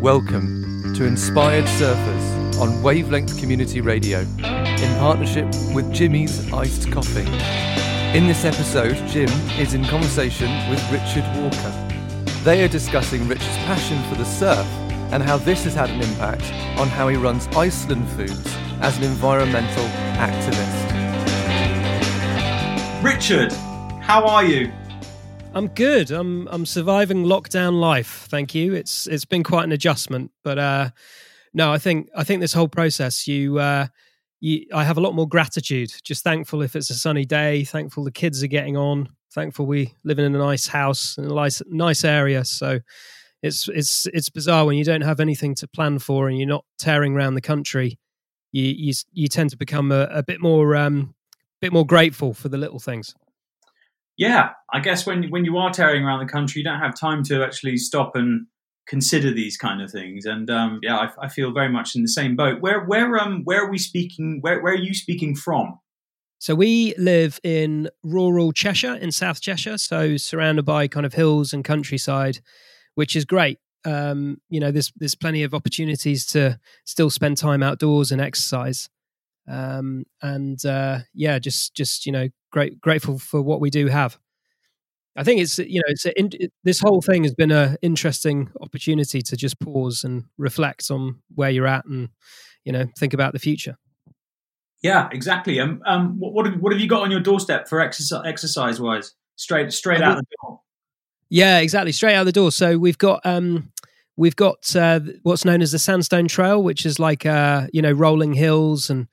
Welcome to Inspired Surfers on Wavelength Community Radio in partnership with Jimmy's Iced Coffee. In this episode, Jim is in conversation with Richard Walker. They are discussing Richard's passion for the surf and how this has had an impact on how he runs Iceland Foods as an environmental activist. Richard, how are you? I'm good. I'm I'm surviving lockdown life. Thank you. It's it's been quite an adjustment, but uh, no, I think I think this whole process, you uh, you, I have a lot more gratitude. Just thankful if it's a sunny day. Thankful the kids are getting on. Thankful we live in a nice house in a nice nice area. So it's it's it's bizarre when you don't have anything to plan for and you're not tearing around the country. You you you tend to become a, a bit more um, bit more grateful for the little things yeah, I guess when when you are tearing around the country, you don't have time to actually stop and consider these kind of things. And um, yeah, I, I, feel very much in the same boat. Where where um where are we speaking? Where where are you speaking from? So we live in rural Cheshire, in South Cheshire, so surrounded by kind of hills and countryside, which is great. Um, you know, there's there's plenty of opportunities to still spend time outdoors and exercise. Um, and uh, yeah, just just you know, great grateful for what we do have. I think it's you know it's a, it, this whole thing has been an interesting opportunity to just pause and reflect on where you're at and you know think about the future. Yeah, exactly. Um, um what what have, what have you got on your doorstep for exercise exercise wise? Straight straight out the door. Yeah, exactly. Straight out the door. So we've got um we've got uh, what's known as the Sandstone Trail, which is like uh you know rolling hills and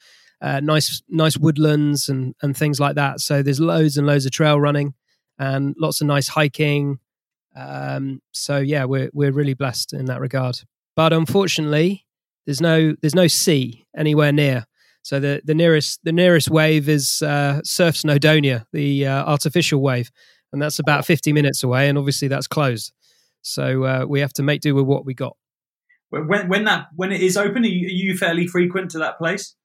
uh, nice nice woodlands and and things like that. So there's loads and loads of trail running and lots of nice hiking. Um, so yeah, we're we're really blessed in that regard. But unfortunately, there's no there's no sea anywhere near. So the, the nearest the nearest wave is uh, Surf Snowdonia, the uh, artificial wave, and that's about 50 minutes away, and obviously that's closed. So uh, we have to make do with what we got. When when that when it is open, are you, are you fairly frequent to that place?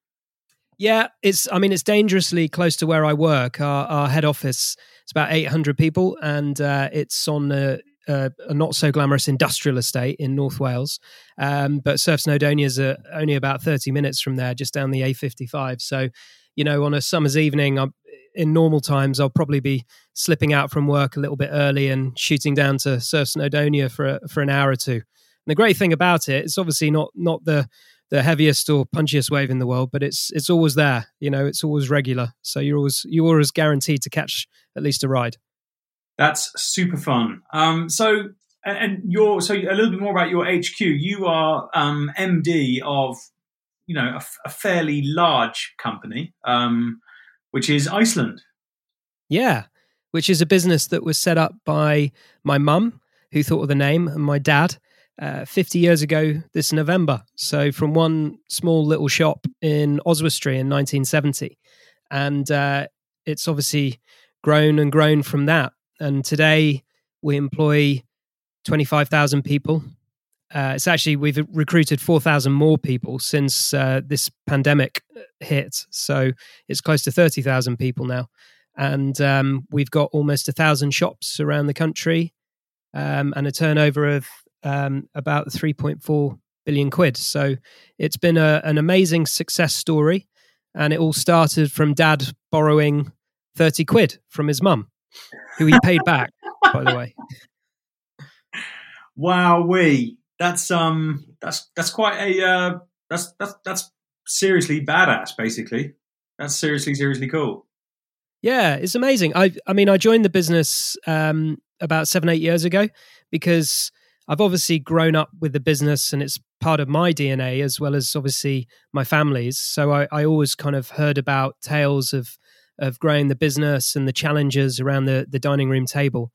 Yeah, it's. I mean, it's dangerously close to where I work. Our, our head office it's about 800 people, and uh, it's on a, a, a, not so glamorous industrial estate in North Wales. Um, but Surf Snowdonia is uh, only about 30 minutes from there, just down the A55. So, you know, on a summer's evening, I'm, in normal times, I'll probably be slipping out from work a little bit early and shooting down to Surf Snowdonia for a, for an hour or two. And the great thing about it, it's obviously not not the the heaviest or punchiest wave in the world, but it's it's always there. You know, it's always regular. So you're always you're always guaranteed to catch at least a ride. That's super fun. Um, so and you're so a little bit more about your HQ. You are um, MD of you know a, a fairly large company, um, which is Iceland. Yeah, which is a business that was set up by my mum, who thought of the name, and my dad uh, 50 years ago this November. So, from one small little shop in Oswestry in 1970. And uh, it's obviously grown and grown from that. And today we employ 25,000 people. Uh, it's actually, we've recruited 4,000 more people since uh, this pandemic hit. So, it's close to 30,000 people now. And um, we've got almost a thousand shops around the country um, and a turnover of um, about 3.4 billion quid. So it's been a, an amazing success story. And it all started from dad borrowing 30 quid from his mum, who he paid back, by the way. Wow, we that's um that's that's quite a uh, that's that's that's seriously badass. Basically, that's seriously seriously cool. Yeah, it's amazing. I I mean, I joined the business um, about seven eight years ago because I've obviously grown up with the business and it's part of my DNA as well as obviously my family's. So I, I always kind of heard about tales of of growing the business and the challenges around the the dining room table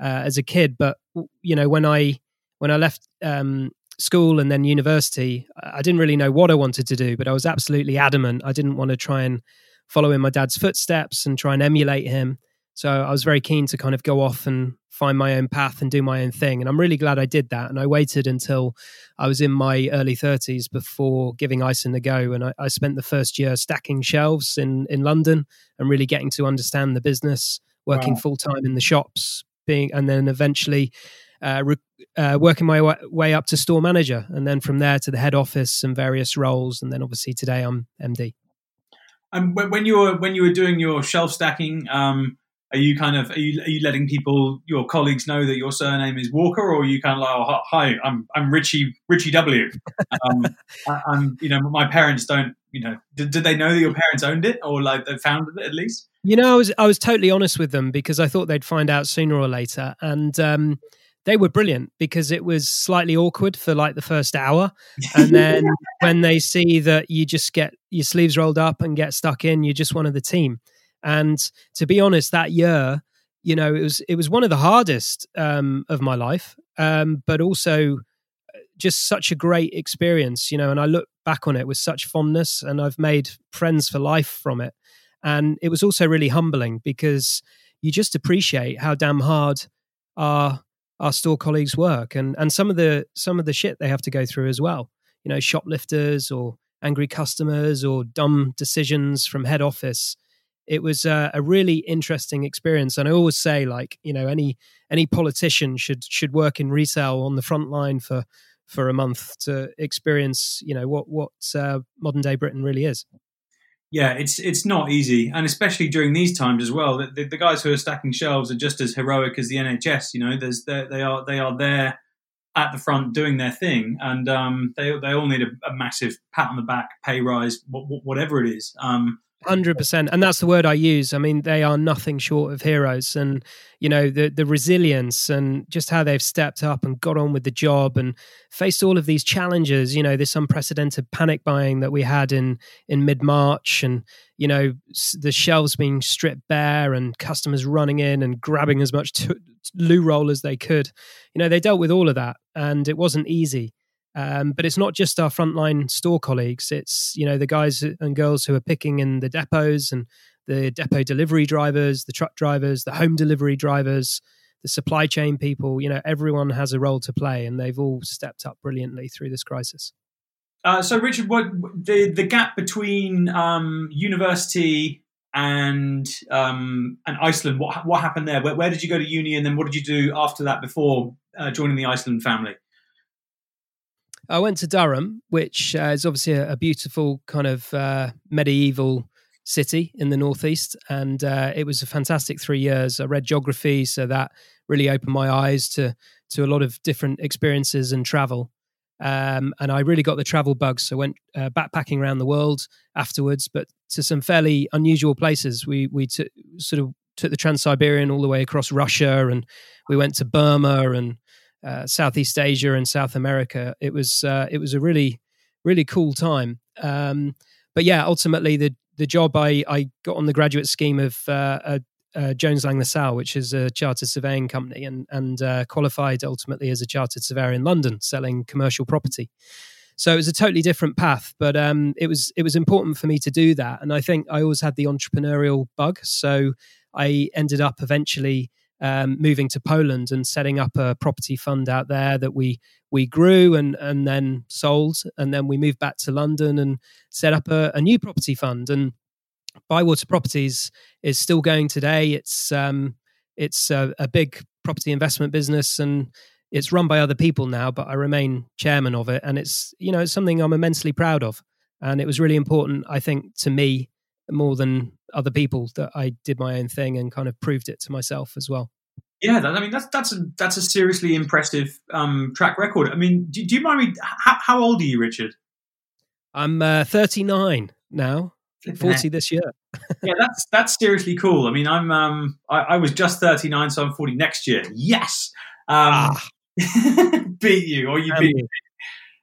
uh, as a kid. But you know, when I when I left um, school and then university, I didn't really know what I wanted to do, but I was absolutely adamant I didn't want to try and follow in my dad's footsteps and try and emulate him. So I was very keen to kind of go off and find my own path and do my own thing. And I'm really glad I did that. And I waited until I was in my early 30s before giving Iceland a go. And I, I spent the first year stacking shelves in, in London and really getting to understand the business, working wow. full time in the shops, being, and then eventually uh, re- uh, working my wa- way up to store manager, and then from there to the head office and various roles, and then obviously today I'm MD. And when you were when you were doing your shelf stacking, um, are you kind of are you, are you letting people your colleagues know that your surname is Walker, or are you kind of like, oh, hi, I'm I'm Richie Richie W. Um, I, am you know my parents don't you know did, did they know that your parents owned it or like they founded it at least? You know, I was I was totally honest with them because I thought they'd find out sooner or later, and um, they were brilliant because it was slightly awkward for like the first hour, and then when they see that you just get your sleeves rolled up and get stuck in, you're just one of the team. And to be honest, that year, you know, it was it was one of the hardest um, of my life, um, but also uh, just such a great experience, you know. And I look back on it with such fondness, and I've made friends for life from it. And it was also really humbling because you just appreciate how damn hard our our store colleagues work and and some of the some of the shit they have to go through as well. You know, shoplifters or angry customers or dumb decisions from head office. It was a, a really interesting experience, and I always say, like, you know, any any politician should should work in retail on the front line for for a month to experience, you know, what what uh, modern day Britain really is. Yeah, it's it's not easy, and especially during these times as well. The, the, guys who are stacking shelves are just as heroic as the NHS. You know, there's they are they are there at the front doing their thing, and um, they they all need a, a, massive pat on the back, pay rise, whatever it is. Um, Hundred percent, and that's the word I use. I mean, they are nothing short of heroes, and you know the the resilience and just how they've stepped up and got on with the job and faced all of these challenges. You know, this unprecedented panic buying that we had in in mid March, and you know the shelves being stripped bare and customers running in and grabbing as much t- loo roll as they could. You know, they dealt with all of that, and it wasn't easy. Um, but it's not just our frontline store colleagues. It's you know the guys and girls who are picking in the depots and the depot delivery drivers, the truck drivers, the home delivery drivers, the supply chain people. You know everyone has a role to play, and they've all stepped up brilliantly through this crisis. Uh, so, Richard, what the the gap between um, university and um, and Iceland? What what happened there? Where, where, did you go to uni, and then what did you do after that before uh, joining the Iceland family? I went to Durham, which uh, is obviously a, a, beautiful kind of uh, medieval city in the northeast, and uh, it was a fantastic three years. I read geography, so that really opened my eyes to to a lot of different experiences and travel. Um, and I really got the travel bug, so went uh, backpacking around the world afterwards, but to some fairly unusual places. We we t- sort of took the Trans Siberian all the way across Russia, and we went to Burma and uh, Southeast Asia and South America. It was uh, it was a really really cool time. Um, but yeah, ultimately the the job I, I got on the graduate scheme of uh, uh Jones Lang LaSalle, which is a chartered surveying company, and and uh, qualified ultimately as a chartered surveyor in London, selling commercial property. So it was a totally different path, but um, it was it was important for me to do that, and I think I always had the entrepreneurial bug. So I ended up eventually um, moving to Poland and setting up a property fund out there that we we grew and and then sold, and then we moved back to London and set up a, a new property fund. And Bywater Properties is still going today. It's um, it's a, a big property investment business and it's run by other people now, but I remain chairman of it, and it's you know it's something I'm immensely proud of, and it was really important, I think, to me more than other people that I did my own thing and kind of proved it to myself as well. Yeah, that, I mean that's that's a that's a seriously impressive um, track record. I mean, do, do you mind me? How, how, old are you, Richard? I'm uh, 39 now. 40 this year. yeah, that's that's seriously cool. I mean, I'm um I, I, was just 39, so I'm 40 next year. Yes, um, ah. beat you or you beat me.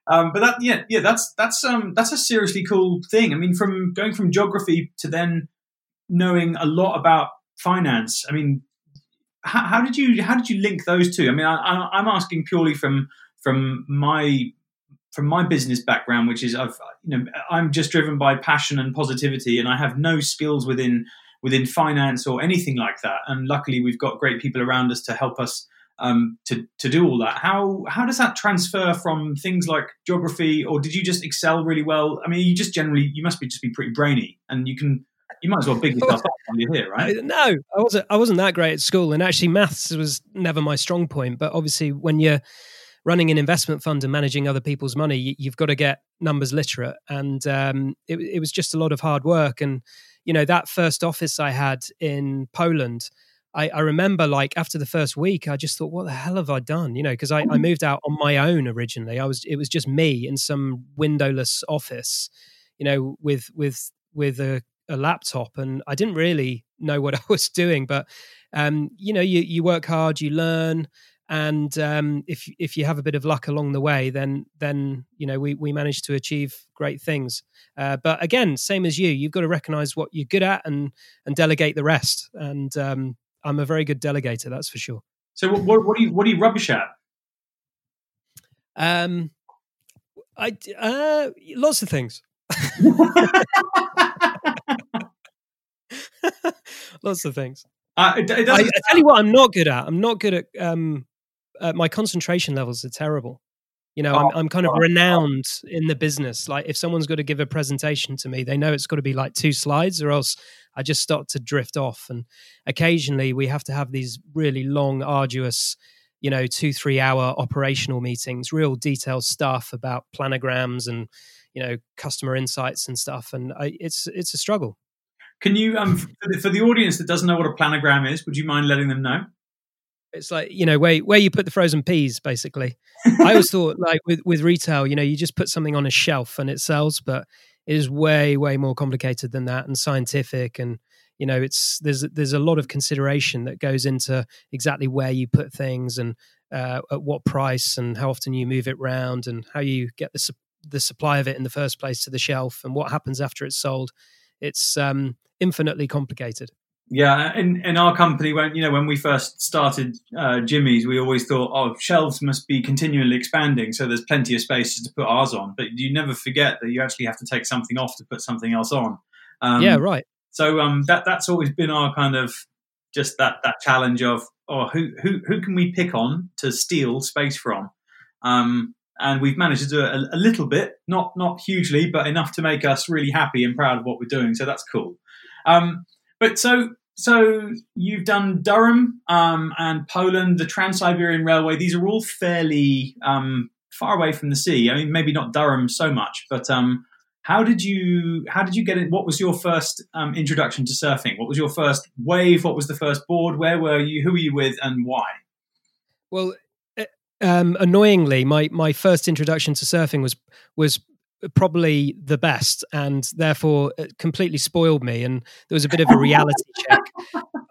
Um, but that yeah yeah that's that's um that's a seriously cool thing. I mean, from going from geography to then knowing a lot about finance. I mean, how, how did you how did you link those two? I mean, I, I'm asking purely from from my from my business background, which is I've you know I'm just driven by passion and positivity, and I have no skills within within finance or anything like that. And luckily, we've got great people around us to help us um, to to do all that. How how does that transfer from things like geography, or did you just excel really well? I mean, you just generally you must be just be pretty brainy, and you can You might as well big yourself up while you're here, right? No, I wasn't. I wasn't that great at school, and actually, maths was never my strong point. But obviously, when you're running an investment fund and managing other people's money, you've got to get numbers literate, and um, it, it was just a lot of hard work. And you know, that first office I had in Poland. I, I, remember like after the first week, I just thought, what the hell have I done? You know, because I, I, moved out on my own originally. I was it was just me in some windowless office, you know, with with with a a laptop and I didn't really know what I was doing. But um, you know, you you work hard, you learn, and um, if if you have a bit of luck along the way, then then you know we we managed to achieve great things. Uh, but again, same as you, you've got to recognize what you're good at and and delegate the rest. And um, I'm a very good delegator, that's for sure. So what what, what are you what are you rubbish at? Um, I uh, lots of things. Lots of things. Uh, it, it I, I, tell you what, I'm not good at. I'm not good at. Um, uh, my concentration levels are terrible. You know, oh, I'm, I'm, kind of oh, renowned oh. in the business. Like, if someone's got to give a presentation to me, they know it's got to be like two slides, or else I just start to drift off. And occasionally, we have to have these really long, arduous, you know, two three hour operational meetings, real detailed stuff about planograms and you know customer insights and stuff. And I, it's it's a struggle. Can you, um, for the, for the audience that doesn't know what a planogram is, would you mind letting them know? It's like you know where where you put the frozen peas, basically. I always thought like with with retail, you know, you just put something on a shelf and it sells, but it is way way more complicated than that and scientific and you know it's there's there's a lot of consideration that goes into exactly where you put things and uh, at what price and how often you move it round and how you get the the supply of it in the first place to the shelf and what happens after it's sold. It's um, infinitely complicated. Yeah, in, in our company, when you know when we first started uh, Jimmy's, we always thought, oh, shelves must be continually expanding, so there's plenty of spaces to put ours on. But you never forget that you actually have to take something off to put something else on. Um, yeah, right. So um, that that's always been our kind of just that that challenge of, oh, who who who can we pick on to steal space from? Um, and we've managed to do it a, a little bit, not not hugely, but enough to make us really happy and proud of what we're doing. So that's cool. Um, but so so you've done Durham um, and Poland, the Trans Siberian Railway. These are all fairly um, far away from the sea. I mean, maybe not Durham so much, but um, how did you how did you get it? What was your first um, introduction to surfing? What was your first wave? What was the first board? Where were you? Who were you with, and why? Well, um, annoyingly, my my first introduction to surfing was was probably the best and therefore it completely spoiled me and there was a bit of a reality check.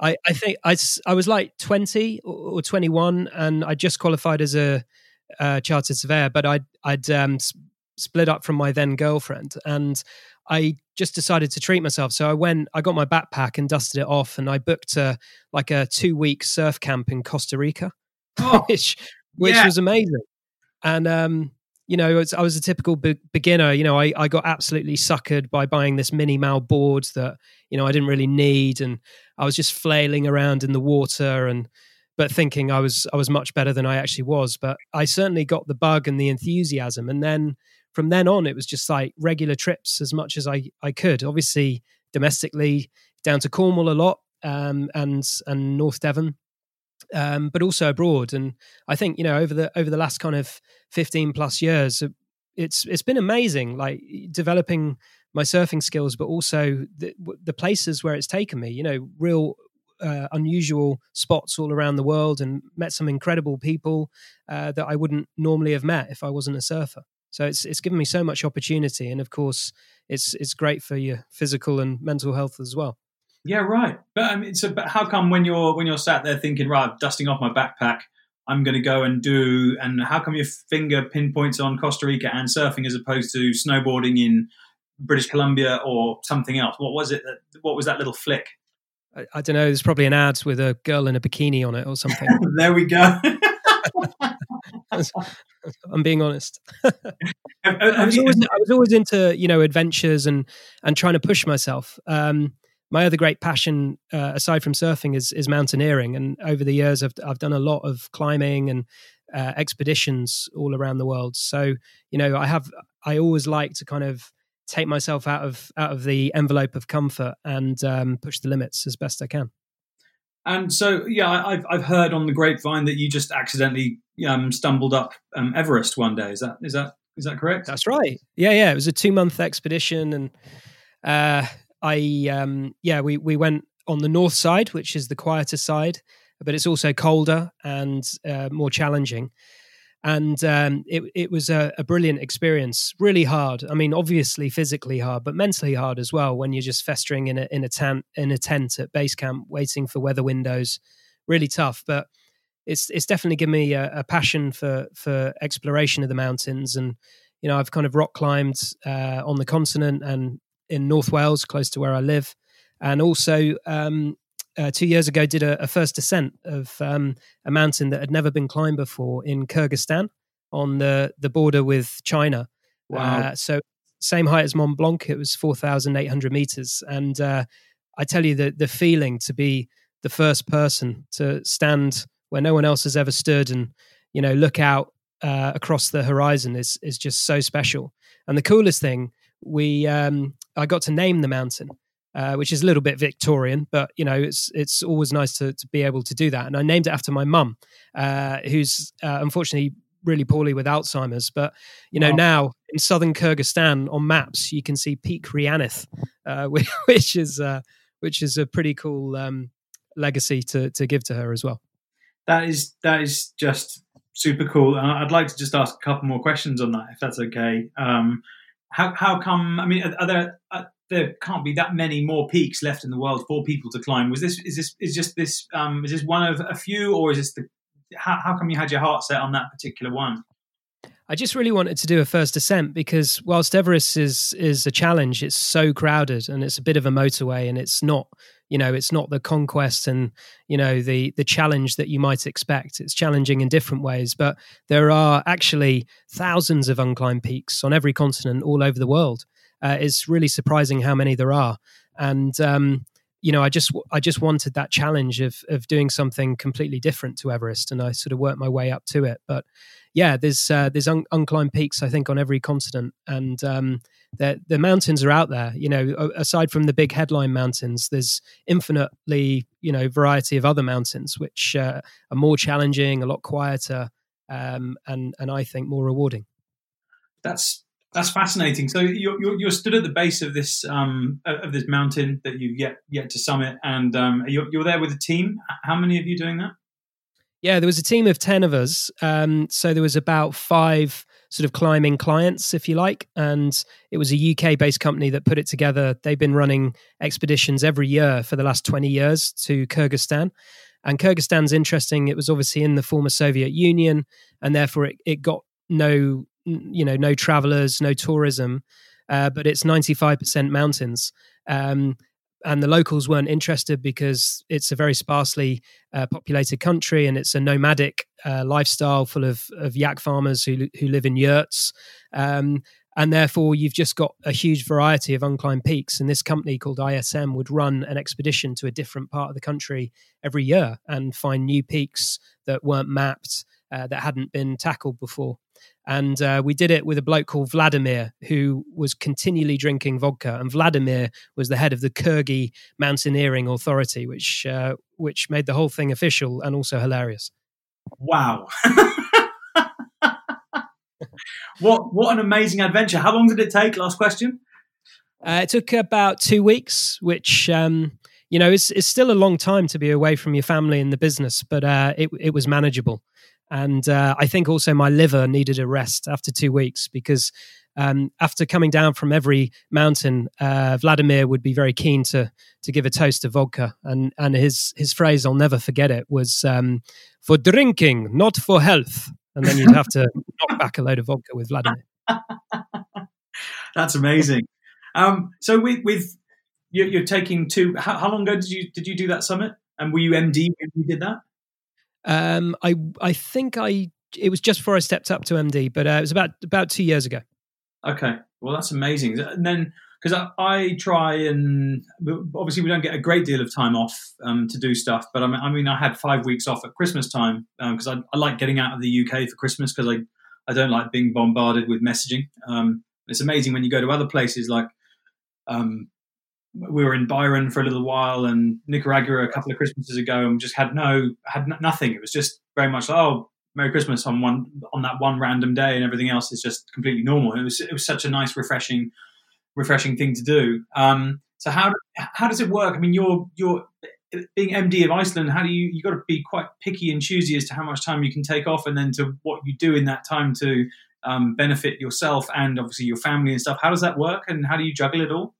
I, I think I, I was like 20 or 21 and i just qualified as a, a chartered surveyor but i'd, I'd um, split up from my then girlfriend and i just decided to treat myself. So i went i got my backpack and dusted it off and i booked a, like a two week surf camp in costa rica oh, which which yeah. was amazing and um you know, I was a typical be- beginner. You know, I, I got absolutely suckered by buying this mini Mal board that, you know, I didn't really need. And I was just flailing around in the water and, but thinking I was, I was much better than I actually was. But I certainly got the bug and the enthusiasm. And then from then on, it was just like regular trips as much as I, I could. Obviously, domestically, down to Cornwall a lot um, and, and North Devon um, but also abroad. And I think you know over the over the last kind of fifteen plus years, uh, it's it's been amazing, like developing my surfing skills, but also the, the places where it's taken me. You know, real uh, unusual spots all around the world, and met some incredible people uh, that I wouldn't normally have met if I wasn't a surfer. So it's it's given me so much opportunity, and of course, it's it's great for your physical and mental health as well. Yeah, right. But I mean, so but how come when you're when you're sat there thinking, right, dusting off my backpack, I'm going to go and do, and how come your finger pinpoints on Costa Rica and surfing as opposed to snowboarding in British Columbia or something else? What was it? That, what was that little flick? I, I don't know. There's probably an ad with a girl in a bikini on it or something. there we go. I'm being honest. I, was always, I was always into you know adventures and and trying to push myself. Um, my other great passion, uh, aside from surfing, is is mountaineering. And over the years, I've I've done a lot of climbing and uh, expeditions all around the world. So you know, I have I always like to kind of take myself out of out of the envelope of comfort and um, push the limits as best I can. And so, yeah, I've I've heard on the grapevine that you just accidentally um, stumbled up um, Everest one day. Is that is that is that correct? That's right. Yeah, yeah. It was a two month expedition, and uh, I um, yeah we we went on the north side, which is the quieter side, but it's also colder and uh, more challenging. And um, it, it was a, a, brilliant experience. Really hard. I mean obviously physically hard but mentally hard as well when you're just festering in a, in a tent in a tent at base camp waiting for weather windows. Really tough but it's it's definitely given me a, a passion for for exploration of the mountains. And you know i've kind of rock climbed uh, on the continent and in north wales close to where i live and also um, uh, two years ago did a, a first ascent of um, a mountain that had never been climbed before in Kyrgyzstan on the the border with China. Wow! Uh, so same height as Mont Blanc. It was four thousand eight hundred meters, and uh, I tell you the the feeling to be the first person to stand where no one else has ever stood, and you know look out uh, across the horizon is is just so special. And the coolest thing, we um, I got to name the mountain. Uh, which is a little bit Victorian, but you know it's it's always nice to, to be able to do that. And I named it after my mum, uh, who's uh, unfortunately really poorly with Alzheimer's. But you know wow. now in southern Kyrgyzstan on maps you can see Peak Rhianydd, uh, which is uh, which is a pretty cool um, legacy to to give to her as well. That is that is just super cool. I'd like to just ask a couple more questions on that, if that's okay. Um, how how come? I mean, are, are there there can't be that many more peaks left in the world for people to climb. Was this is this is just this um, is this one of a few, or is this the how, how come you had your heart set on that particular one? I just really wanted to do a first ascent because whilst Everest is is a challenge, it's so crowded and it's a bit of a motorway and it's not you know it's not the conquest and you know the the challenge that you might expect. It's challenging in different ways, but there are actually thousands of unclimbed peaks on every continent all over the world uh, it's really surprising how many there are. And um, you know, I just I just wanted that challenge of of doing something completely different to Everest, and I sort of worked my way up to it. But yeah, there's uh, there's un- unclimbed peaks I think on every continent, and um, the the mountains are out there. You know, aside from the big headline mountains, there's infinitely you know variety of other mountains which uh, are more challenging, a lot quieter, um, and and I think more rewarding. That's that's fascinating. So you're, you're, you're, stood at the base of this um, of this mountain that you've yet yet to summit, and um, you're, you're, there with a team. How many of you doing that? Yeah, there was a team of ten of us. Um, so there was about five sort of climbing clients, if you like, and it was a UK based company that put it together. They've been running expeditions every year for the last twenty years to Kyrgyzstan. And Kyrgyzstan's interesting. It was obviously in the former Soviet Union, and therefore it, it got no you know no travelers no tourism uh, but it's 95% mountains. Um, and the locals weren't interested because it's a very sparsely uh, populated country and it's a nomadic uh, lifestyle full of, of yak farmers who, who live in yurts. Um, and therefore you've just got a huge variety of unclimbed peaks and this company called ISM would run an expedition to a different part of the country every year and find new peaks that weren't mapped uh, that hadn't been tackled before and uh, we did it with a bloke called Vladimir, who was continually drinking vodka. And Vladimir was the head of the Kyrgyz Mountaineering Authority, which uh, which made the whole thing official and also hilarious. Wow. what what an amazing adventure! How long did it take? Last question. Uh, it took about two weeks, which um, you know is is still a long time to be away from your family and the business, but uh, it it was manageable. And uh, I think also my liver needed a rest after two weeks because um, after coming down from every mountain, uh, Vladimir would be very keen to to give a toast to vodka, and and his his phrase I'll never forget it was um, for drinking, not for health. And then you'd have to knock back a load of vodka with Vladimir. That's amazing. Um, so with, with you're, you're taking two. How, how, long ago did you did you do that summit? And were you MD when you did that? Um, I I think I it was just before I stepped up to MD, but uh, it was about about two years ago. Okay, well that's amazing. And then because I, I, try and obviously we don't get a great deal of time off um, to do stuff, but I mean, I mean I had five weeks off at Christmas time because um, I, I, like getting out of the UK for Christmas because I I don't like being bombarded with messaging. Um, It's amazing when you go to other places like um, we were in Byron for a little while and Nicaragua a couple of Christmases ago and just had no had nothing. It was just very much like, oh Merry Christmas on one on that one random day and everything else is just completely normal. It was it was such a nice refreshing refreshing thing to do. Um, so how how does it work? I mean, you're you're being MD of Iceland. How do you you got to be quite picky and choosy as to how much time you can take off and then to what you do in that time to um, benefit yourself and obviously your family and stuff. How does that work and how do you juggle it all?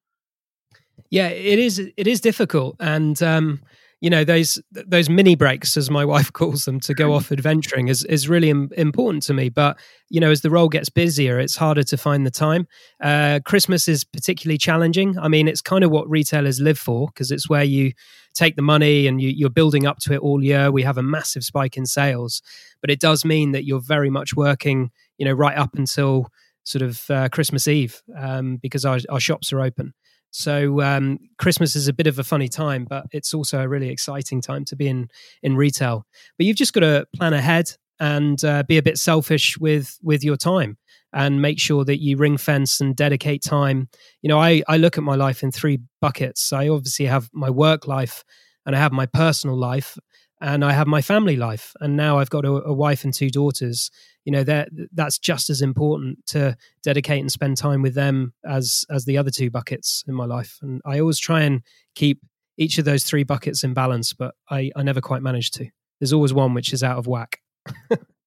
Yeah, it is. It is difficult, and um, you know those those mini breaks, as my wife calls them, to go off adventuring is is really Im- important to me. But you know, as the role gets busier, it's harder to find the time. Uh, Christmas is particularly challenging. I mean, it's kind of what retailers live for because it's where you take the money and you, you're building up to it all year. We have a massive spike in sales, but it does mean that you're very much working, you know, right up until sort of uh, Christmas Eve um, because our, our shops are open. So um, Christmas is a bit of a funny time, but it's also a really exciting time to be in in retail. But you've just got to plan ahead and uh, be a bit selfish with with your time and make sure that you ring fence and dedicate time. You know, I I look at my life in three buckets. I obviously have my work life and I have my personal life and I have my family life. And now I've got a, a wife and two daughters you know that that's just as important to dedicate and spend time with them as as the other two buckets in my life. And i always try and keep each of those three buckets in balance but i i never quite manage to. There's always one which is out of whack.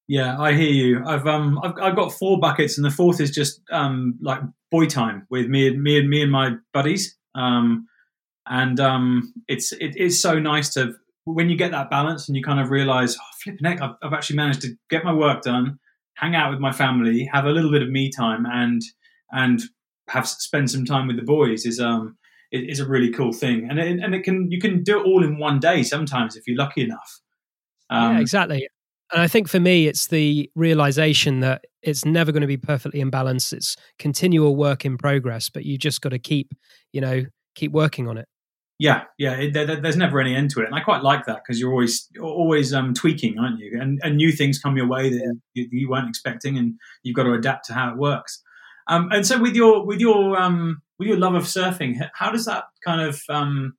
Yeah i hear you. I've um I've, I've got four buckets and the fourth is just um like boy time with me and me and me and my buddies. Um and um it's it is so nice to when you get that balance and you kind of realize, oh, flipping heck, I've, I've, actually managed to get my work done, hang out with my family, have a little bit of me time, and and have spend some time with the boys is um is a really cool thing, and it, and it can you can do it all in one day sometimes if you're lucky enough. Um, yeah, exactly. And I think for me, it's the realization that it's never going to be perfectly in balance. It's continual work in progress, but you just got to keep, you know, keep working on it. Yeah, yeah. It, there, there's never any end to it, and I quite like that because you're always always um, tweaking, aren't you? And, and new things come your way that yeah. you, you, weren't expecting, and you've got to adapt to how it works. Um, and so, with your with your um, with your love of surfing, how does that kind of um,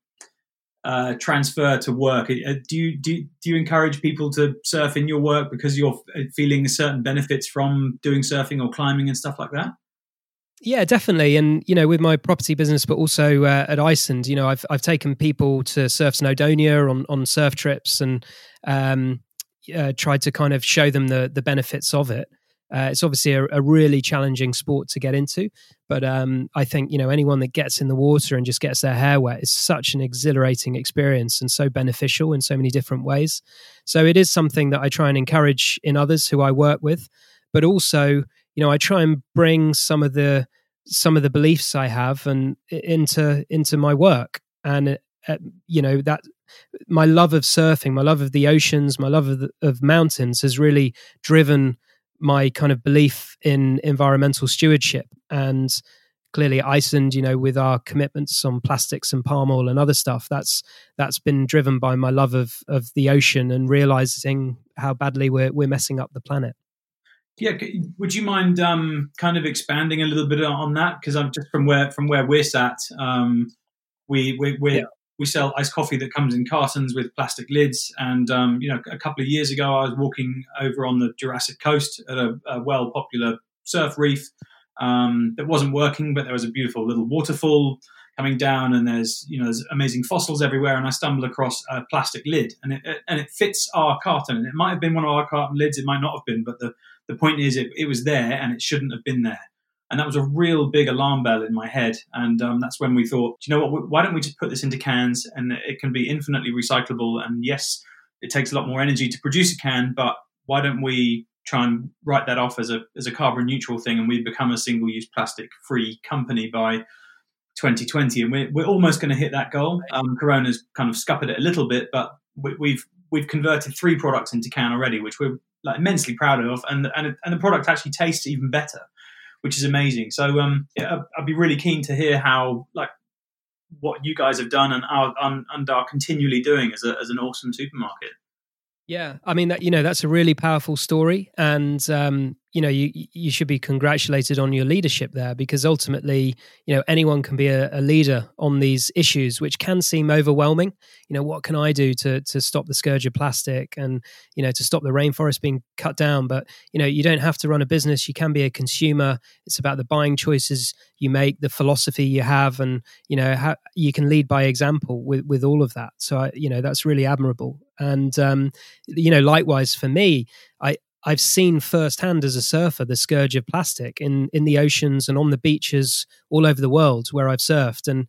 uh, transfer to work? Uh, do you do do you encourage people to surf in your work because you're feeling certain benefits from doing surfing or climbing and stuff like that? Yeah, definitely. And you know, with my property business, but also uh, at Iceland, you know, I've I've taken people to surf Snowdonia on on surf trips and um, uh, tried to kind of show them the the benefits of it. Uh, it's obviously a, a, really challenging sport to get into, but um, I think you know anyone that gets in the water and just gets their hair wet is such an exhilarating experience and so beneficial in so many different ways. So it is something that I try and encourage in others who I work with, but also you know, I try and bring some of the some of the beliefs I have and into into my work, and uh, you know that my love of surfing, my love of the oceans, my love of, the, of mountains has really driven my kind of belief in environmental stewardship and clearly Iceland, you know, with our commitments on plastics and palm oil and other stuff, that's that's been driven by my love of of the ocean and realizing how badly we're we're messing up the planet. Yeah, would you mind um, kind of expanding a little bit on that? Because I'm just from where from where we're sat. Um, we we we, yeah. we sell iced coffee that comes in cartons with plastic lids. And um, you know, a couple of years ago, I was walking over on the Jurassic Coast at a, a well popular surf reef um, that wasn't working, but there was a beautiful little waterfall coming down, and there's you know there's amazing fossils everywhere. And I stumble across a plastic lid, and it and it fits our carton. And it might have been one of our carton lids, it might not have been, but the the point is, it, it was there and it shouldn't have been there. And that was a real big alarm bell in my head. And um, that's when we thought, you know what, why don't we just put this into cans and it can be infinitely recyclable? And yes, it takes a lot more energy to produce a can, but why don't we try and write that off as a, as a carbon neutral thing and we become a single use plastic free company by 2020? And we're, we're almost going to hit that goal. Um, Corona's kind of scuppered it a little bit, but we, we've, we've converted three products into can already, which we're like immensely proud of, and and and the product actually tastes even better, which is amazing. So um, yeah, I'd be really keen to hear how like what you guys have done and are and are continually doing as a as an awesome supermarket. Yeah, I mean that you know that's a really powerful story, and um, you know you you should be congratulated on your leadership there because ultimately you know anyone can be a, a, leader on these issues which can seem overwhelming. You know what can i do to to stop the scourge of plastic and you know to stop the rainforest being cut down? But you know you don't have to run a business. You can be a consumer. It's about the buying choices you make the philosophy you have and you know how you can lead by example with with all of that. So I, you know that's really admirable. And um you know likewise for me I, I've seen firsthand as a surfer the scourge of plastic in in the oceans and on the beaches all over the world where I've surfed. And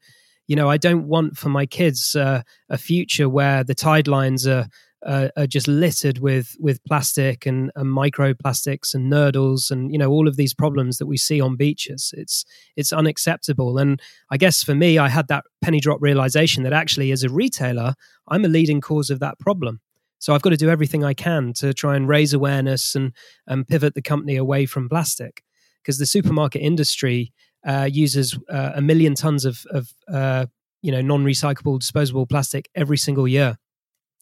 you know, I don't want for my kids uh, a future where the tide lines are. Uh, are just littered with with plastic and, and microplastics and nurdles and you know all of these problems that we see on beaches. It's it's unacceptable. And I guess for me, I had that penny drop realization that actually, as a retailer, I'm a leading cause of that problem. So I've got to do everything I can to try and raise awareness and and pivot the company away from plastic. Because the supermarket industry uh, uses uh, a million tons of of uh, you know non-recyclable disposable plastic every single year,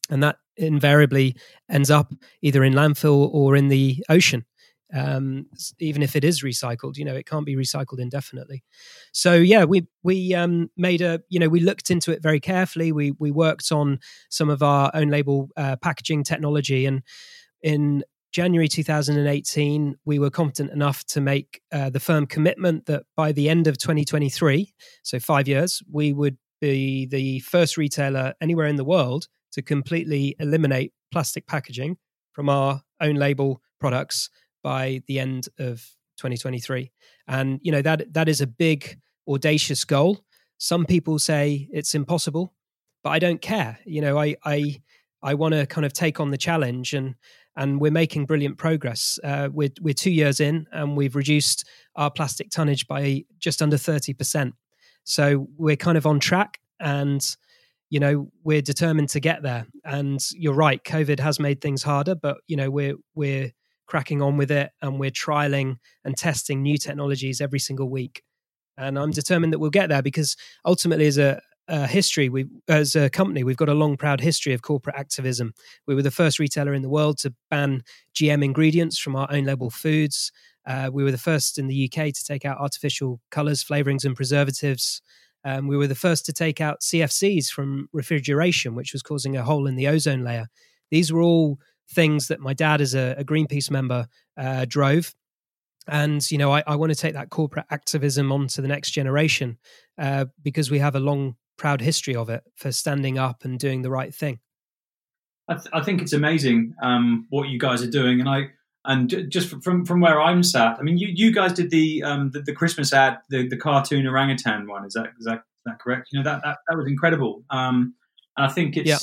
and that invariably ends up either in landfill or in the ocean um, even if it is recycled. You know, it can't be recycled indefinitely. So yeah, we we um, made a you know we looked into it very carefully. We we worked on some of our own label uh, packaging technology, and in January 2018, we were confident enough to make uh, the firm commitment that by the end of 2023, so five years, we would be the first retailer anywhere in the world to completely eliminate plastic packaging from our own label products by the end of 2023 and you know that that is a big audacious goal. Some people say it's impossible but i don't care. You know i i i want to kind of take on the challenge and and we're making brilliant progress. Uh, we're we're 2 years in and we've reduced our plastic tonnage by just under 30% so we're kind of on track and you know we're determined to get there. And you're right covid has made things harder but you know we're we're cracking on with it and we're trialing and testing new technologies every single week. And i'm determined that we'll get there because ultimately as a, a history we as a company we've got a long proud history of corporate activism. We were the first retailer in the world to ban gm ingredients from our own label foods. Uh, we were the first in the uk to take out artificial colors flavorings and preservatives. Um, we were the first to take out cfcs from refrigeration which was causing a hole in the ozone layer. These were all things that my dad, as a, a Greenpeace member, uh, drove. And you know, I, I, want to take that corporate activism on to the next generation uh, because we have a long, proud history of it for standing up and doing the right thing. I, th- I think it's amazing um, what you guys are doing, and I and just from from where I'm sat, I mean, you, you guys did the, um, the, the Christmas ad, the, the cartoon orangutan one. Is that is that, is that correct? You know that that, that was incredible, um, and I think it's. Yeah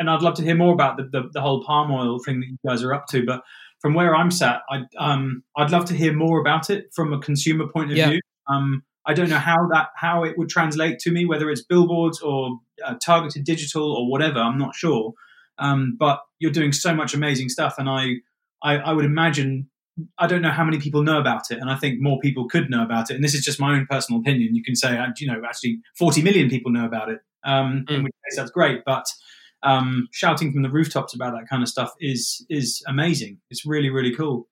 and I'd love to hear more about the, the, the, whole palm oil thing that you guys are up to. But from where I'm sat, I'd, um, I'd love to hear more about it from a consumer point of yeah. view. Um, I don't know how that how it would translate to me, whether it's billboards or uh, targeted digital or whatever. I'm not sure. Um, but you're doing so much amazing stuff, and I, I, I would imagine I don't know how many people know about it, and I think more people could know about it. And this is just my own personal opinion. You can say, uh, you know, actually, 40 million people know about it. Um, mm. In which case, that's great. But um, shouting from the rooftops about that kind of stuff is is amazing. It's really really cool.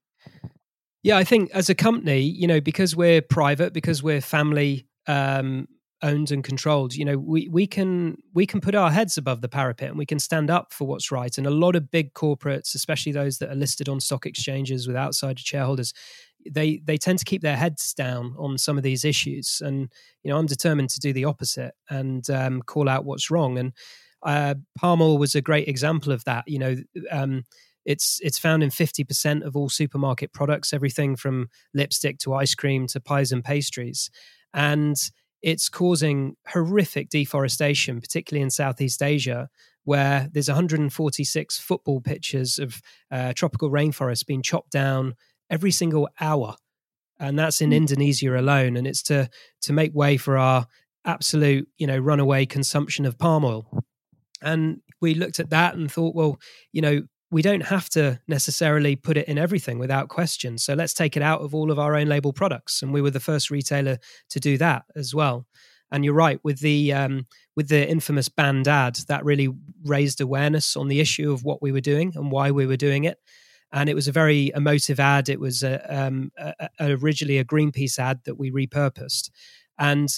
Yeah, I think as a company, you know, because we're private, because we're family um, owned and controlled, you know, we we can we can put our heads above the parapet and we can stand up for what's right. And a lot of big corporates, especially those that are listed on stock exchanges with outside shareholders, they they tend to keep their heads down on some of these issues. And you know, I'm determined to do the opposite and um, call out what's wrong. And uh, palm oil was a great example of that. You know, um, it's it's found in 50% of all supermarket products, everything from lipstick to ice cream to pies and pastries. And it's causing horrific deforestation, particularly in Southeast Asia, where there's 146 football pitches of uh, tropical rainforest being chopped down every single hour. And that's in mm. Indonesia alone. And it's to to make way for our absolute, you know, runaway consumption of palm oil. And we looked at that and thought, well, you know, we don't have to necessarily put it in everything without question. So let's take it out of all of our own label products. And we were the first retailer to do that as well. And you're right with the um, with the infamous banned ad that really raised awareness on the issue of what we were doing and why we were doing it. and it was a very emotive ad. It was a, um, a, a, originally a Greenpeace ad that we repurposed, and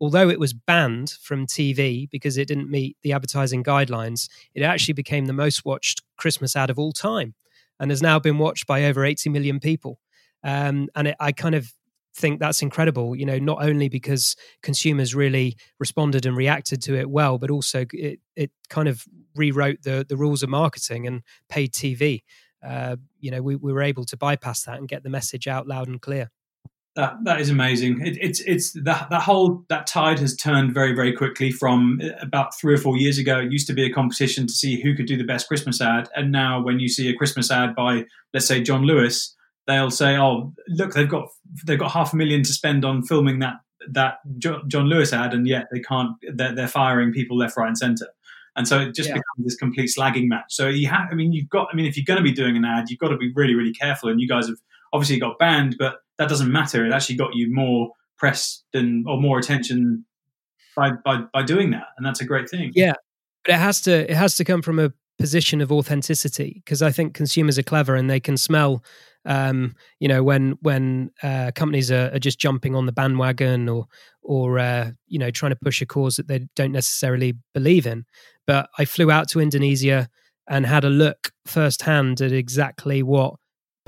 although it was banned from TV because it didn't meet the advertising guidelines, it actually became the most watched Christmas ad of all time, and has now been watched by over 80 million people. Um, and it, I kind of think that's incredible you know not only because consumers really responded and reacted to it well but also it, it kind of rewrote the the rules of marketing and paid tv uh, you know we, we were able to bypass that and get the message out loud and clear that that is amazing. It, it's it's that that whole that tide has turned very very quickly. From uh, about three or four years ago, it used to be a competition to see who could do the best Christmas ad, and now when you see a Christmas ad by let's say John Lewis, they'll say, "Oh, look, they've got they've got half a million to spend on filming that that John Lewis ad, and yet they can't. They're, they're firing people left, right, and centre." And so it just yeah. becomes this complete slagging match. So you have, I mean, you've got, I mean, if you're going to be doing an ad, you've got to be really, really careful. And you guys have obviously got banned, but that doesn't matter. It actually got you more press than or more attention by, by by doing that, and that's a great thing. Yeah, but it has to it has to come from a position of authenticity because I think consumers are clever and they can smell um, you know when when uh, companies are, are, just jumping on the bandwagon or or uh, you know trying to push a cause that they don't necessarily believe in but i flew out to indonesia and had a look firsthand at exactly what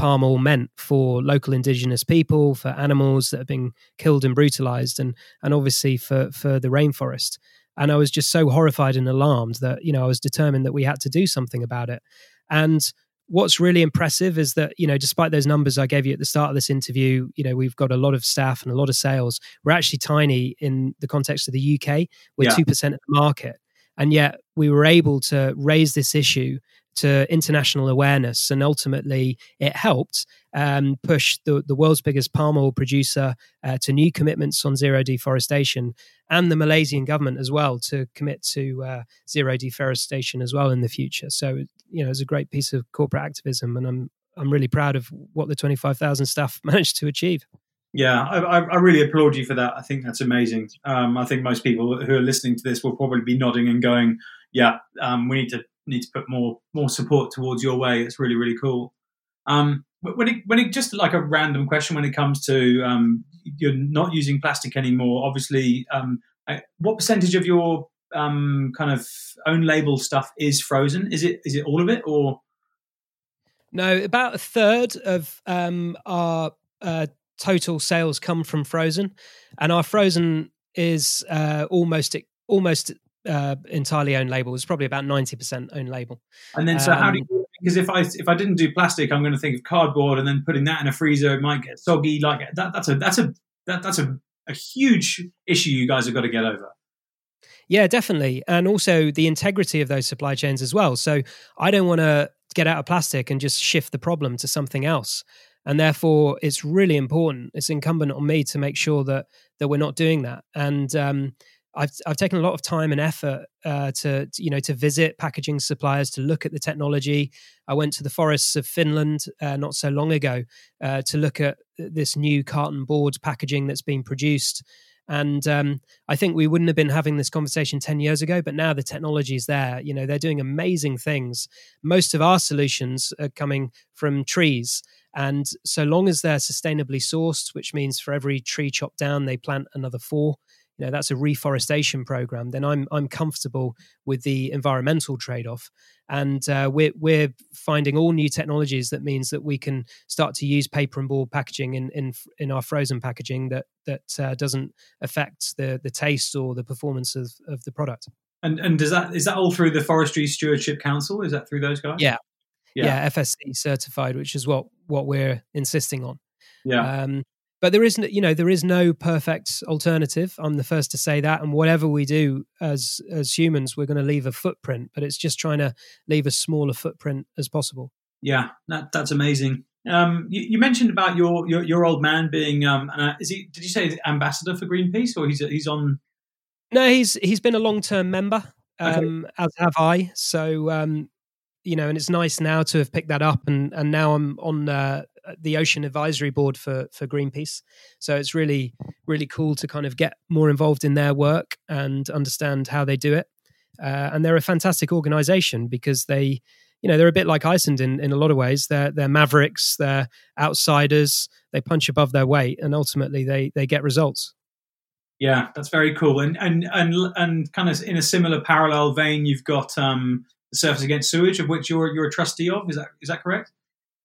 palm oil meant for local indigenous people for animals that have been killed and brutalized and and obviously for for the rainforest. And i was just so horrified and alarmed that you know i was determined that we had to do something about it. And what's really impressive is that you know despite those numbers i gave you at the start of this interview you know we've got a lot of staff and a lot of sales. We're actually tiny in the context of the uk we're yeah. 2% of the market. And yet we were able to raise this issue to international awareness and ultimately it helped um, push the, the world's biggest palm oil producer uh, to new commitments on zero deforestation and the Malaysian government as well to commit to uh, zero deforestation as well in the future. So, you know, it's a great piece of corporate activism, and I'm I'm really proud of what the 25,000 staff managed to achieve. Yeah, I, I, really applaud you for that. I think that's amazing. Um, I think most people who are listening to this will probably be nodding and going, "Yeah, um, we need to need to put more more support towards your way." It's really really cool. Um, when it when it just like a random question when it comes to um, you're not using plastic anymore. Obviously, um, what percentage of your um, kind of own label stuff is frozen? Is it is it all of it or? No, about a third of um, our uh, total sales come from frozen, and our frozen is uh, almost almost uh, entirely own label. It's probably about ninety percent own label. And then, so um, how do um, you? Because if I if I didn't do plastic, I'm going to think of cardboard, and then putting that in a freezer, it might get soggy. Like that. That's a that's a that, that's a, a huge issue you guys have got to get over. Yeah, definitely, and also the integrity of those supply chains as well. So I don't want to get out of plastic and just shift the problem to something else and therefore it's really important it's incumbent on me to make sure that that we're not doing that and um, I've I've taken a lot of time and effort uh, to, to, you know to visit packaging suppliers to look at the technology. I went to the forests of Finland uh, not so long ago uh, to look at this new carton board packaging that's being produced. And um, I think we wouldn't have been having this conversation 10 years ago, but now the technology is there. You know, they're doing amazing things. Most of our solutions are coming from trees. And so long as they're sustainably sourced, which means for every tree chopped down, they plant another four you know that's a reforestation program, then I'm I'm comfortable with the environmental trade off. And uh, we're we're finding all new technologies that means that we can start to use paper and board packaging in in in our frozen packaging that that uh, doesn't affect the the taste or the performance of of the product. And and does that is that all through the Forestry Stewardship Council? Is that through those guys? Yeah, yeah, yeah FSC certified, which is what what we're insisting on. Yeah. Um, but there isn't you know there is no perfect alternative. I'm the first to say that. And whatever we do as as humans we're going to leave a footprint but it's just trying to leave as small a footprint as possible. Yeah that, that's amazing. Um, you, you, mentioned about your, your, your old man being um, uh, is he did you say ambassador for greenpeace or he's he's on? No he's he's been a long-term member um, okay. as have i. So um, you know and it's nice now to have picked that up. And and now i'm on uh, the ocean advisory board for for Greenpeace. So it's really really cool to kind of get more involved in their work and understand how they do it. Uh, and they're a fantastic organization because they you know they're a bit like Iceland in, in a lot of ways. They're they're mavericks, they're outsiders. They punch above their weight, and ultimately they they get results. Yeah, that's very cool. And and and and kind of in a similar parallel vein, you've got um, the Surfers Against Sewage, of which you're you're a trustee of. Is that is that correct?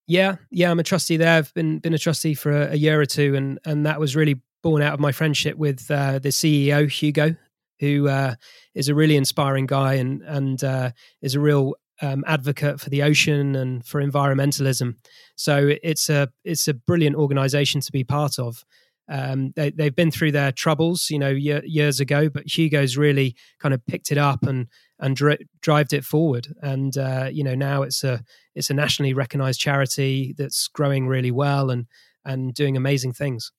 Yeah, yeah, I'm a trustee there. I've been been a trustee for a, a year or two, and and that was really born out of my friendship with uh, the CEO Hugo, who uh, is a really inspiring guy and and uh, is a real um, advocate for the ocean and for environmentalism. So it's a it's a brilliant organisation to be part of. Um, they, have been through their troubles, you know, year, years ago, but Hugo's really kind of picked it up and and dri- drived it forward. And uh, you know, now it's a it's a nationally recognised charity that's growing really well and and doing amazing things.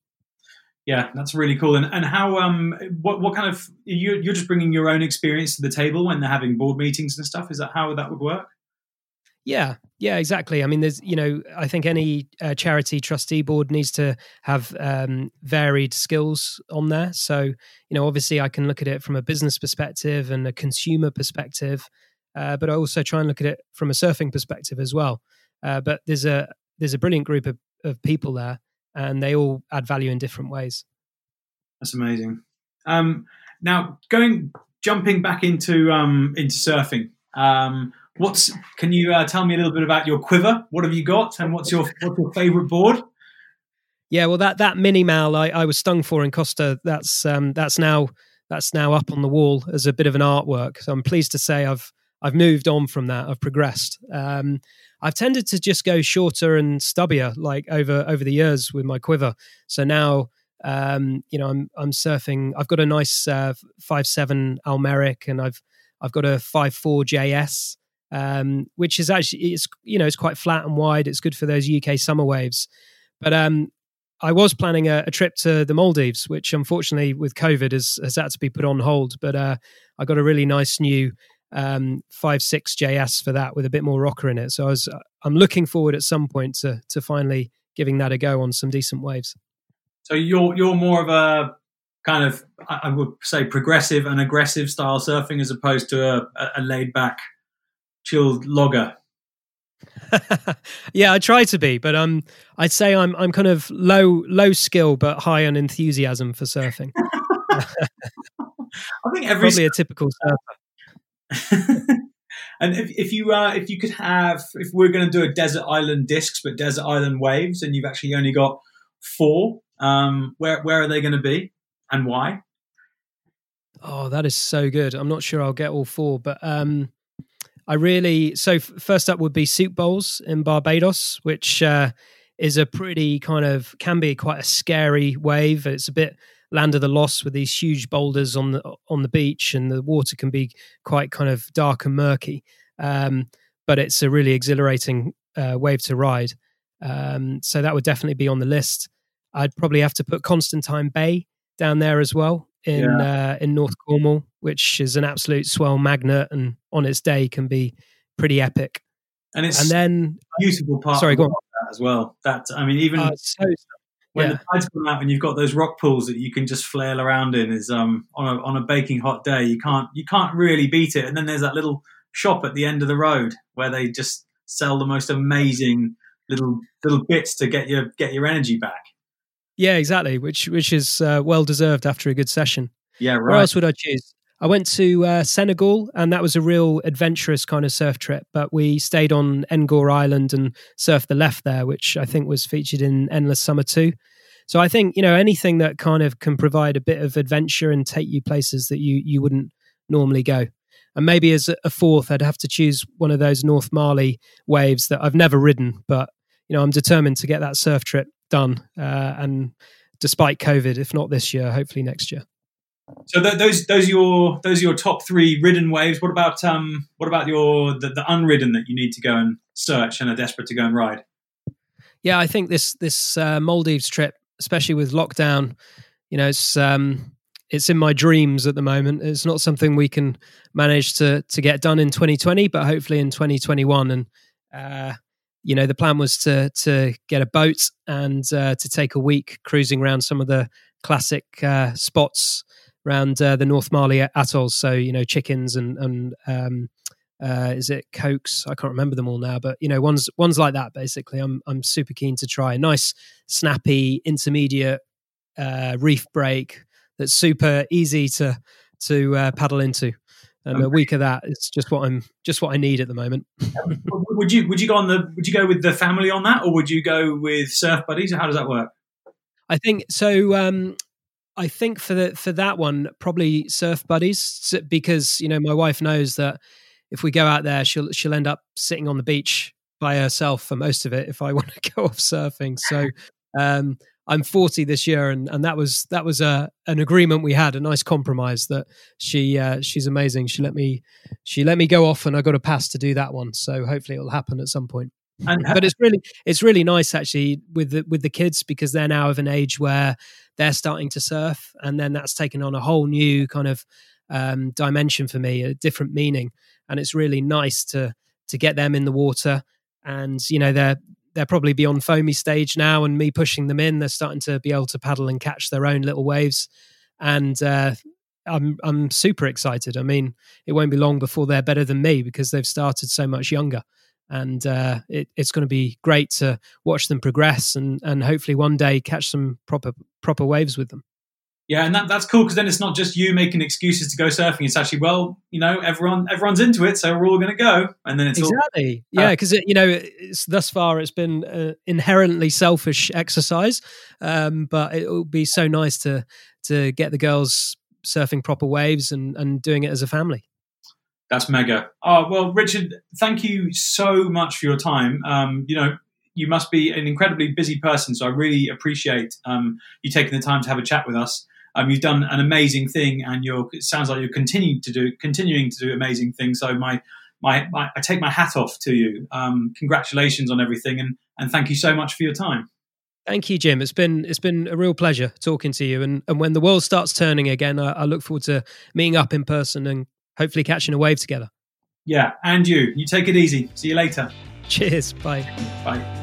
Yeah, that's really cool. And and how um what what kind of you you're just bringing your own experience to the table when they're having board meetings and stuff? Is that how that would work? Yeah, yeah, exactly. I mean, there's, you know, I think any uh, charity trustee board needs to have um, varied skills on there. So, you know, obviously I can look at it from a business perspective and a consumer perspective, uh, but I also try and look at it from a surfing perspective as well. Uh, but there's a there's a brilliant group of, of people there, and they all add value in different ways. That's amazing. Um, now, going jumping back into um, into surfing. Um, What's can you uh, tell me a little bit about your quiver? What have you got, and what's your what's your favourite board? Yeah, well, that that mini mal I, I was stung for in Costa. That's um, that's now that's now up on the wall as a bit of an artwork. So I'm pleased to say I've I've moved on from that. I've progressed. Um, I've tended to just go shorter and stubbier, like over over the years with my quiver. So now, um, you know, I'm I'm surfing. I've got a nice uh, five seven Al Merrick, and I've I've got a five four JS, um, which is actually it's you know it's quite flat and wide. It's good for those UK summer waves. But um, I was planning a, a, trip to the Maldives, which unfortunately with COVID has, has had to be put on hold. But uh, I got a really nice new um, five six JS for that with a bit more rocker in it. So I was I'm looking forward at some point to to finally giving that a go on some decent waves. So you're you're more of a kind of I would say progressive and aggressive style surfing as opposed to a, a laid back chilled logger. yeah, I try to be, but um, I'd say I'm I'm kind of low low skill but high on enthusiasm for surfing. I think every probably a typical surfer. and if, if you uh, if you could have if we're going to do a desert island discs but desert island waves and you've actually only got four, um, where where are they going to be and why? Oh, that is so good. I'm not sure I'll get all four, but um, I really so f- first up would be Soup Bowls in Barbados, which uh, is a pretty kind of can be quite a scary wave. It's a bit land of the lost with these huge boulders on the on the beach, and the water can be quite kind of dark and murky. Um, but it's a really exhilarating uh, wave to ride. Um, so that would definitely be on the list. I'd probably have to put Constantine Bay down there as well in yeah. uh, in North Cornwall, which is an absolute swell magnet, and on its day can be pretty epic. And it's and then beautiful part. Sorry, go on. as well. That I mean, even uh, so, when yeah. the tides come out and you've got those rock pools that you can just flail around in, is um on a on a baking hot day, you can't you can't really beat it. And then there's that little shop at the end of the road where they just sell the most amazing little little bits to get your get your energy back. Yeah, exactly. Which which is uh, well deserved after a good session. Yeah, right. Where else would I choose? I went to uh, Senegal, and that was a real adventurous kind of surf trip. But we stayed on Ngor Island and surfed the left there, which I think was featured in Endless Summer too. So I think you know anything that kind of can provide a bit of adventure and take you places that you you wouldn't normally go. And maybe as a fourth, I'd have to choose one of those North Malé waves that I've never ridden, but you know I'm determined to get that surf trip done. Uh, and despite COVID, if not this year, hopefully next year. So th- those those are your those are your top three ridden waves. What about um what about your the, the unridden that you need to go and search and are desperate to go and ride? Yeah, I think this this uh, Maldives trip, especially with lockdown, you know, it's um it's in my dreams at the moment. It's not something we can manage to to get done in 2020, but hopefully in 2021. And uh, you know, the plan was to to get a boat and uh, to take a week cruising around some of the classic uh, spots around uh, the North Malé atolls. So you know, chickens and and um, uh, is it Cokes? I can't remember them all now, but you know, ones ones like that. Basically, I'm I'm super keen to try a nice, snappy, intermediate uh, reef break that's super easy to to uh, paddle into. And okay. a week of that is just what I'm just what I need at the moment. would you would you go on the would you go with the family on that, or would you go with surf buddies? Or how does that work? I think so. Um, I think for the for that one, probably surf buddies, because you know my wife knows that if we go out there, she'll she'll end up sitting on the beach by herself for most of it if I want to go off surfing. So um, I'm 40 this year, and and that was that was a an agreement we had, a nice compromise that she uh, she's amazing. She let me she let me go off, and I got a pass to do that one. So hopefully it'll happen at some point. And, but it's really it's really nice actually with the with the kids because they're now of an age where they're starting to surf, and then that's taken on a whole new kind of um, dimension for me, a different meaning, and it's really nice to to get them in the water. And you know they're they're probably beyond foamy stage now, and me pushing them in, they're starting to be able to paddle and catch their own little waves, and uh, I'm I'm super excited. I mean, it won't be long before they're better than me because they've started so much younger and uh, it, it's going to be great to watch them progress and and hopefully one day catch some proper proper waves with them. Yeah, and that, that's cool because then it's not just you making excuses to go surfing. It's actually well, you know, everyone everyone's into it, so we're all going to go, and then it's exactly all, uh, yeah, because you know, it's, thus far it's been an inherently selfish exercise, um, but it will be so nice to to get the girls surfing proper waves and and doing it as a family. That's mega. Oh, well, Richard, thank you so much for your time. Um, you know, you must be an incredibly busy person, so I really appreciate um, you taking the time to have a chat with us. Um, you've done an amazing thing, and you're. It sounds like you're continuing to do continuing to do amazing things. So my my, my I take my hat off to you. Um, congratulations on everything, and and thank you so much for your time. Thank you, Jim. It's been it's been a real pleasure talking to you. And and when the world starts turning again, I, I look forward to meeting up in person and hopefully catching a wave together. Yeah, and you. You take it easy. See you later. Cheers. Bye. Bye.